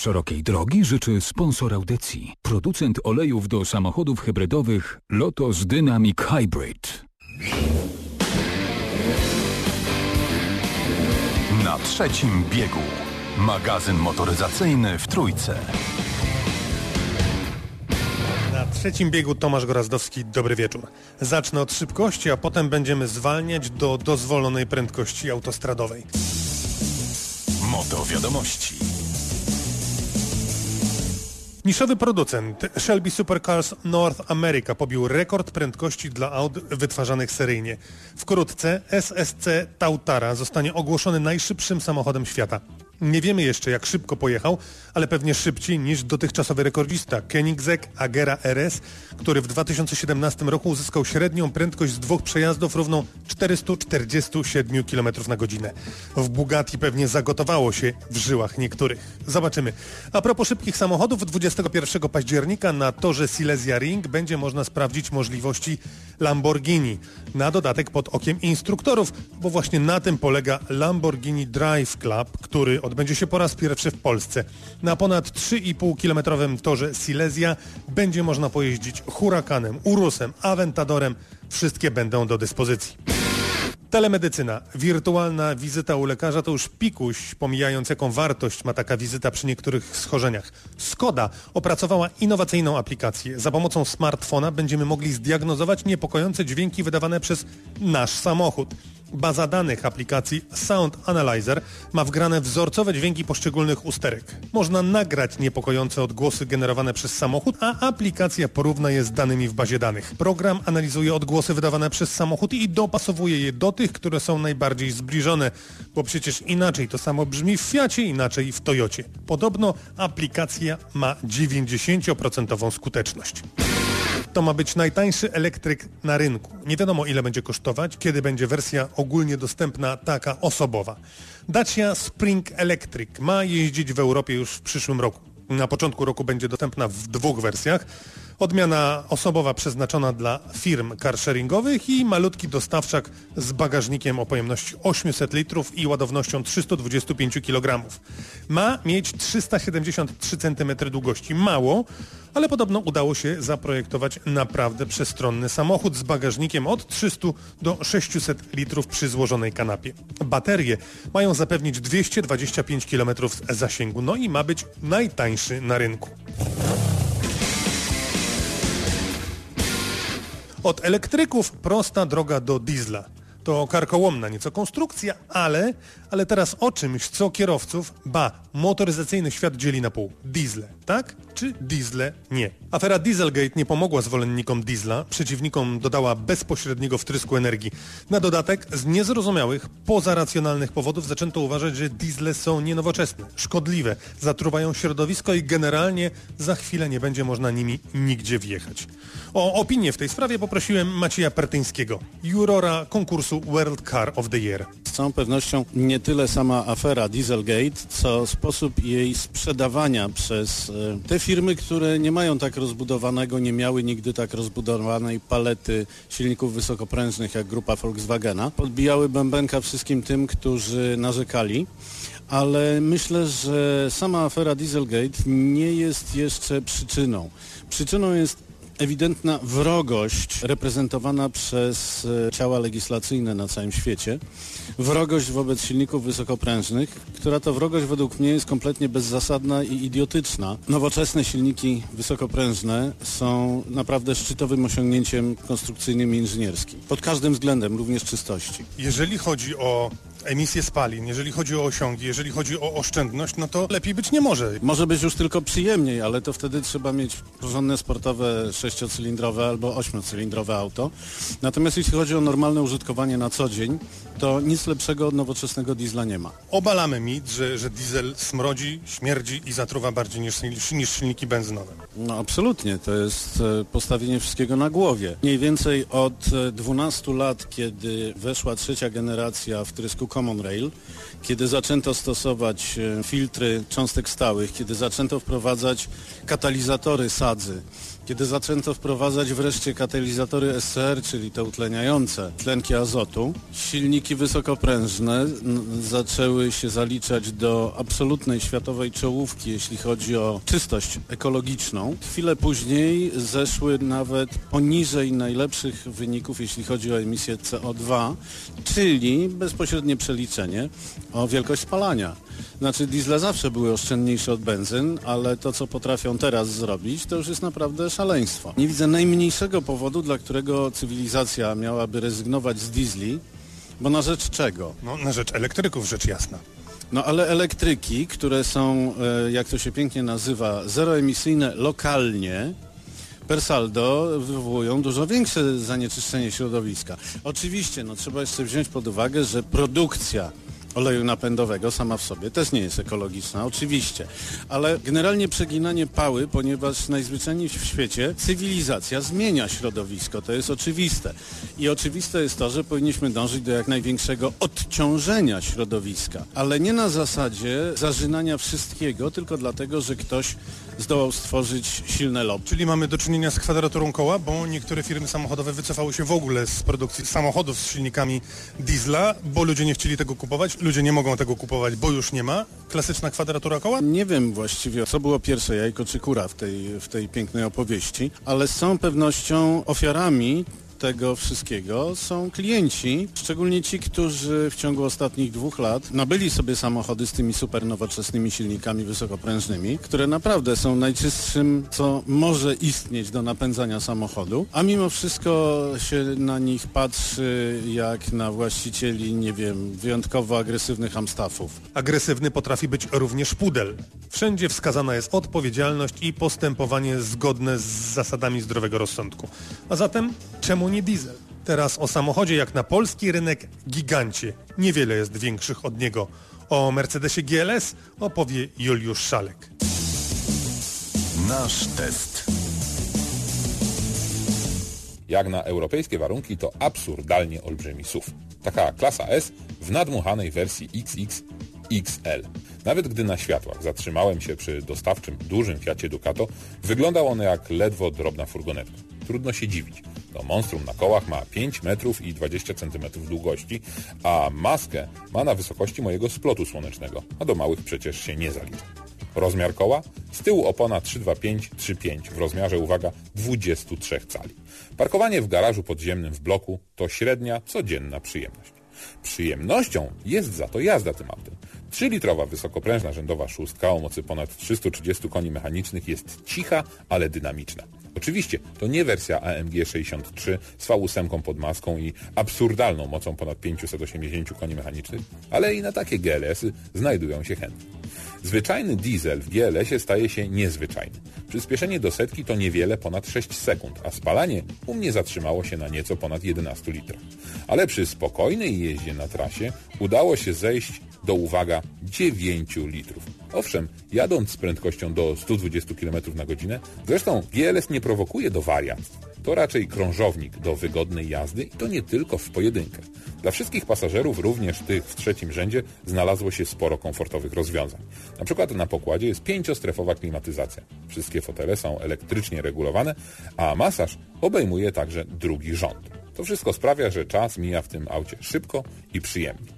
Szerokiej drogi życzy sponsor audycji. Producent olejów do samochodów hybrydowych Lotus Dynamic Hybrid. Na trzecim biegu. Magazyn motoryzacyjny w Trójce. Na trzecim biegu Tomasz Gorazdowski, dobry wieczór. Zacznę od szybkości, a potem będziemy zwalniać do dozwolonej prędkości autostradowej. Moto wiadomości. Niszowy producent Shelby Supercars North America pobił rekord prędkości dla aut wytwarzanych seryjnie. Wkrótce SSC Tautara zostanie ogłoszony najszybszym samochodem świata. Nie wiemy jeszcze jak szybko pojechał, ale pewnie szybciej niż dotychczasowy rekordzista Koenigsegg Agera RS, który w 2017 roku uzyskał średnią prędkość z dwóch przejazdów równą 447 km na godzinę. W Bugatti pewnie zagotowało się w żyłach niektórych. Zobaczymy. A propos szybkich samochodów, 21 października na torze Silesia Ring będzie można sprawdzić możliwości Lamborghini. Na dodatek pod okiem instruktorów, bo właśnie na tym polega Lamborghini Drive Club, który odbędzie się po raz pierwszy w Polsce. Na ponad 3,5-kilometrowym torze Silesia będzie można pojeździć Hurakanem, Urusem, Aventadorem. Wszystkie będą do dyspozycji. Telemedycyna. Wirtualna wizyta u lekarza to już pikuś, pomijając jaką wartość ma taka wizyta przy niektórych schorzeniach. Skoda opracowała innowacyjną aplikację. Za pomocą smartfona będziemy mogli zdiagnozować niepokojące dźwięki wydawane przez nasz samochód. Baza danych aplikacji Sound Analyzer ma wgrane wzorcowe dźwięki poszczególnych usterek. Można nagrać niepokojące odgłosy generowane przez samochód, a aplikacja porówna je z danymi w bazie danych. Program analizuje odgłosy wydawane przez samochód i dopasowuje je do tych, które są najbardziej zbliżone, bo przecież inaczej to samo brzmi w Fiacie, inaczej w Toyocie. Podobno aplikacja ma 90% skuteczność. To ma być najtańszy elektryk na rynku. Nie wiadomo ile będzie kosztować, kiedy będzie wersja ogólnie dostępna taka osobowa. Dacia Spring Electric ma jeździć w Europie już w przyszłym roku. Na początku roku będzie dostępna w dwóch wersjach. Odmiana osobowa przeznaczona dla firm carsharingowych i malutki dostawczak z bagażnikiem o pojemności 800 litrów i ładownością 325 kg. Ma mieć 373 cm długości. Mało, ale podobno udało się zaprojektować naprawdę przestronny samochód z bagażnikiem od 300 do 600 litrów przy złożonej kanapie. Baterie mają zapewnić 225 km zasięgu, no i ma być najtańszy na rynku. Od elektryków prosta droga do diesla. To karkołomna nieco konstrukcja, ale, ale teraz o czymś, co kierowców, ba, motoryzacyjny świat dzieli na pół. Diesle, tak? Czy diesle nie? Afera Dieselgate nie pomogła zwolennikom diesla, przeciwnikom dodała bezpośredniego wtrysku energii. Na dodatek z niezrozumiałych, pozaracjonalnych powodów zaczęto uważać, że diesle są nienowoczesne, szkodliwe, zatruwają środowisko i generalnie za chwilę nie będzie można nimi nigdzie wjechać. O opinię w tej sprawie poprosiłem Macieja Pertyńskiego, jurora konkursu World Car of the Year. Z całą pewnością nie tyle sama afera Dieselgate, co sposób jej sprzedawania przez e, te firmy, które nie mają tak rozbudowanego, nie miały nigdy tak rozbudowanej palety silników wysokoprężnych jak grupa Volkswagena. Podbijały bębenka wszystkim tym, którzy narzekali ale myślę, że sama afera Dieselgate nie jest jeszcze przyczyną. Przyczyną jest ewidentna wrogość reprezentowana przez e, ciała legislacyjne na całym świecie, wrogość wobec silników wysokoprężnych, która to wrogość według mnie jest kompletnie bezzasadna i idiotyczna. Nowoczesne silniki wysokoprężne są naprawdę szczytowym osiągnięciem konstrukcyjnym i inżynierskim. Pod każdym względem, również czystości. Jeżeli chodzi o emisję spalin, jeżeli chodzi o osiągi, jeżeli chodzi o oszczędność, no to lepiej być nie może. Może być już tylko przyjemniej, ale to wtedy trzeba mieć porządne sportowe sześciocylindrowe albo ośmiocylindrowe auto. Natomiast jeśli chodzi o normalne użytkowanie na co dzień, to nic lepszego od nowoczesnego diesla nie ma. Obalamy mit, że, że diesel smrodzi, śmierdzi i zatruwa bardziej niż, niż silniki benzynowe. No absolutnie, to jest e, postawienie wszystkiego na głowie. Mniej więcej od 12 e, lat, kiedy weszła trzecia generacja wtrysku Common Rail, kiedy zaczęto stosować e, filtry cząstek stałych, kiedy zaczęto wprowadzać katalizatory sadzy, Kiedy zaczęto wprowadzać wreszcie katalizatory SCR, czyli te utleniające tlenki azotu, silniki wysokoprężne zaczęły się zaliczać do absolutnej światowej czołówki, jeśli chodzi o czystość ekologiczną. Chwilę później zeszły nawet poniżej najlepszych wyników, jeśli chodzi o emisję CO2, czyli bezpośrednie przeliczenie o wielkość spalania. Znaczy diesle zawsze były oszczędniejsze od benzyn, ale to co potrafią teraz zrobić, to już jest naprawdę szaleństwo. Nie widzę najmniejszego powodu, dla którego cywilizacja miałaby rezygnować z diesli, bo na rzecz czego? No, na rzecz elektryków, rzecz jasna. No ale elektryki, które są, e, jak to się pięknie nazywa, zeroemisyjne lokalnie, per saldo wywołują dużo większe zanieczyszczenie środowiska. Oczywiście, no trzeba jeszcze wziąć pod uwagę, że produkcja oleju napędowego sama w sobie też nie jest ekologiczna, oczywiście, ale generalnie przeginanie pały, ponieważ najzwyczajniej w świecie cywilizacja zmienia środowisko, to jest oczywiste. I oczywiste jest to, że powinniśmy dążyć do jak największego odciążenia środowiska, ale nie na zasadzie zażynania wszystkiego, tylko dlatego, że ktoś zdołał stworzyć silne lobby. Czyli mamy do czynienia z kwadraturą koła, bo niektóre firmy samochodowe wycofały się w ogóle z produkcji samochodów z silnikami diesla, bo ludzie nie chcieli tego kupować, ludzie nie mogą tego kupować, bo już nie ma. Klasyczna kwadratura koła? Nie wiem właściwie, co było pierwsze, jajko czy kura w tej, w tej pięknej opowieści, ale z całą pewnością ofiarami tego wszystkiego są klienci, szczególnie ci, którzy w ciągu ostatnich dwóch lat nabyli sobie samochody z tymi super nowoczesnymi silnikami wysokoprężnymi, które naprawdę są najczystszym, co może istnieć do napędzania samochodu, a mimo wszystko się na nich patrzy jak na właścicieli, nie wiem, wyjątkowo agresywnych amstafów. Agresywny potrafi być również pudel. Wszędzie wskazana jest odpowiedzialność i postępowanie zgodne z zasadami zdrowego rozsądku. A zatem czemu nie diesel? Teraz o samochodzie jak na polski rynek gigancie. Niewiele jest większych od niego. O Mercedesie GLS opowie Juliusz Szalek. Nasz test. Jak na europejskie warunki to absurdalnie olbrzymi SUV. Taka klasa S w nadmuchanej wersji XX XL. Nawet gdy na światłach zatrzymałem się przy dostawczym dużym Fiacie Ducato, wyglądał on jak ledwo drobna furgonetka. Trudno się dziwić. To monstrum na kołach ma 5 metrów i 20 centymetrów długości, a maskę ma na wysokości mojego splotu słonecznego, a do małych przecież się nie zalicza. Rozmiar koła? Z tyłu opona 325-35 w rozmiarze, uwaga, 23 cali. Parkowanie w garażu podziemnym w bloku to średnia, codzienna przyjemność. Przyjemnością jest za to jazda tym autem. 3-litrowa wysokoprężna rzędowa szóstka o mocy ponad 330 koni mechanicznych jest cicha, ale dynamiczna. Oczywiście to nie wersja AMG 63 z V8 pod maską i absurdalną mocą ponad 580 koni mechanicznych, ale i na takie GLS-y znajdują się chętni. Zwyczajny diesel w GLS-ie staje się niezwyczajny. Przyspieszenie do setki to niewiele ponad 6 sekund, a spalanie u mnie zatrzymało się na nieco ponad 11 litrach. Ale przy spokojnej jeździe na trasie udało się zejść do, uwaga, 9 litrów. Owszem, jadąc z prędkością do 120 km na godzinę, zresztą GLS nie prowokuje do wariactw. To raczej krążownik do wygodnej jazdy i to nie tylko w pojedynkę. Dla wszystkich pasażerów, również tych w trzecim rzędzie, znalazło się sporo komfortowych rozwiązań. Na przykład na pokładzie jest pięciostrefowa klimatyzacja. Wszystkie fotele są elektrycznie regulowane, a masaż obejmuje także drugi rząd. To wszystko sprawia, że czas mija w tym aucie szybko i przyjemnie.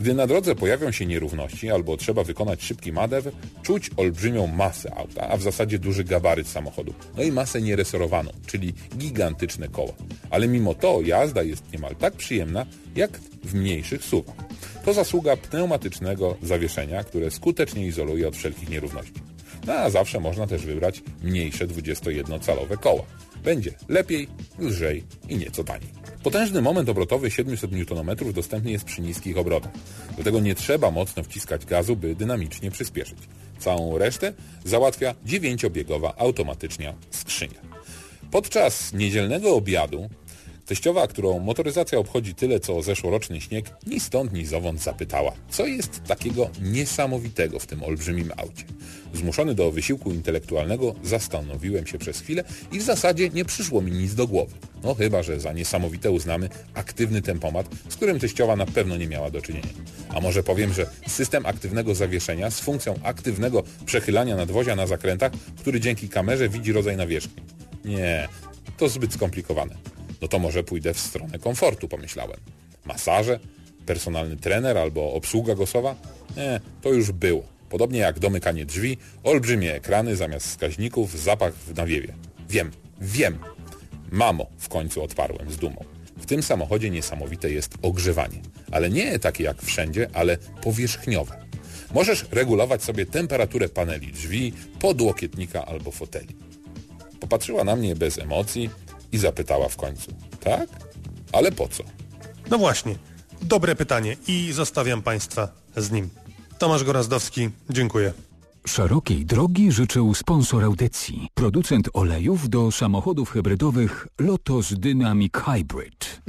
Gdy na drodze pojawią się nierówności albo trzeba wykonać szybki manewr, czuć olbrzymią masę auta, a w zasadzie duży gabaryt samochodu. No i masę nieresorowaną, czyli gigantyczne koła. Ale mimo to jazda jest niemal tak przyjemna, jak w mniejszych suwach. To zasługa pneumatycznego zawieszenia, które skutecznie izoluje od wszelkich nierówności. No a zawsze można też wybrać mniejsze 21-calowe koła. Będzie lepiej, lżej i nieco taniej. Potężny moment obrotowy 700 Nm dostępny jest przy niskich obrotach. Do tego nie trzeba mocno wciskać gazu, by dynamicznie przyspieszyć. Całą resztę załatwia dziewięciobiegowa automatyczna skrzynia. Podczas niedzielnego obiadu Teściowa, którą motoryzacja obchodzi tyle co zeszłoroczny śnieg, ni stąd ni zowąd zapytała, co jest takiego niesamowitego w tym olbrzymim aucie. Zmuszony do wysiłku intelektualnego zastanowiłem się przez chwilę i w zasadzie nie przyszło mi nic do głowy. No chyba, że za niesamowite uznamy aktywny tempomat, z którym teściowa na pewno nie miała do czynienia. A może powiem, że system aktywnego zawieszenia z funkcją aktywnego przechylania nadwozia na zakrętach, który dzięki kamerze widzi rodzaj nawierzchni. Nie, to zbyt skomplikowane. No to może pójdę w stronę komfortu, pomyślałem. Masaże, personalny trener albo obsługa głosowa? Nie, to już było. Podobnie jak domykanie drzwi, olbrzymie ekrany zamiast wskaźników, zapach w nawiewie. Wiem, wiem. Mamo, w końcu odparłem z dumą. W tym samochodzie niesamowite jest ogrzewanie. Ale nie takie jak wszędzie, ale powierzchniowe. Możesz regulować sobie temperaturę paneli drzwi, podłokietnika albo foteli. Popatrzyła na mnie bez emocji i zapytała w końcu. Tak? Ale po co? No właśnie, dobre pytanie i zostawiam Państwa z nim. Tomasz Gorazdowski, dziękuję. Szerokiej drogi życzył sponsor audycji, producent olejów do samochodów hybrydowych Lotus Dynamic Hybrid.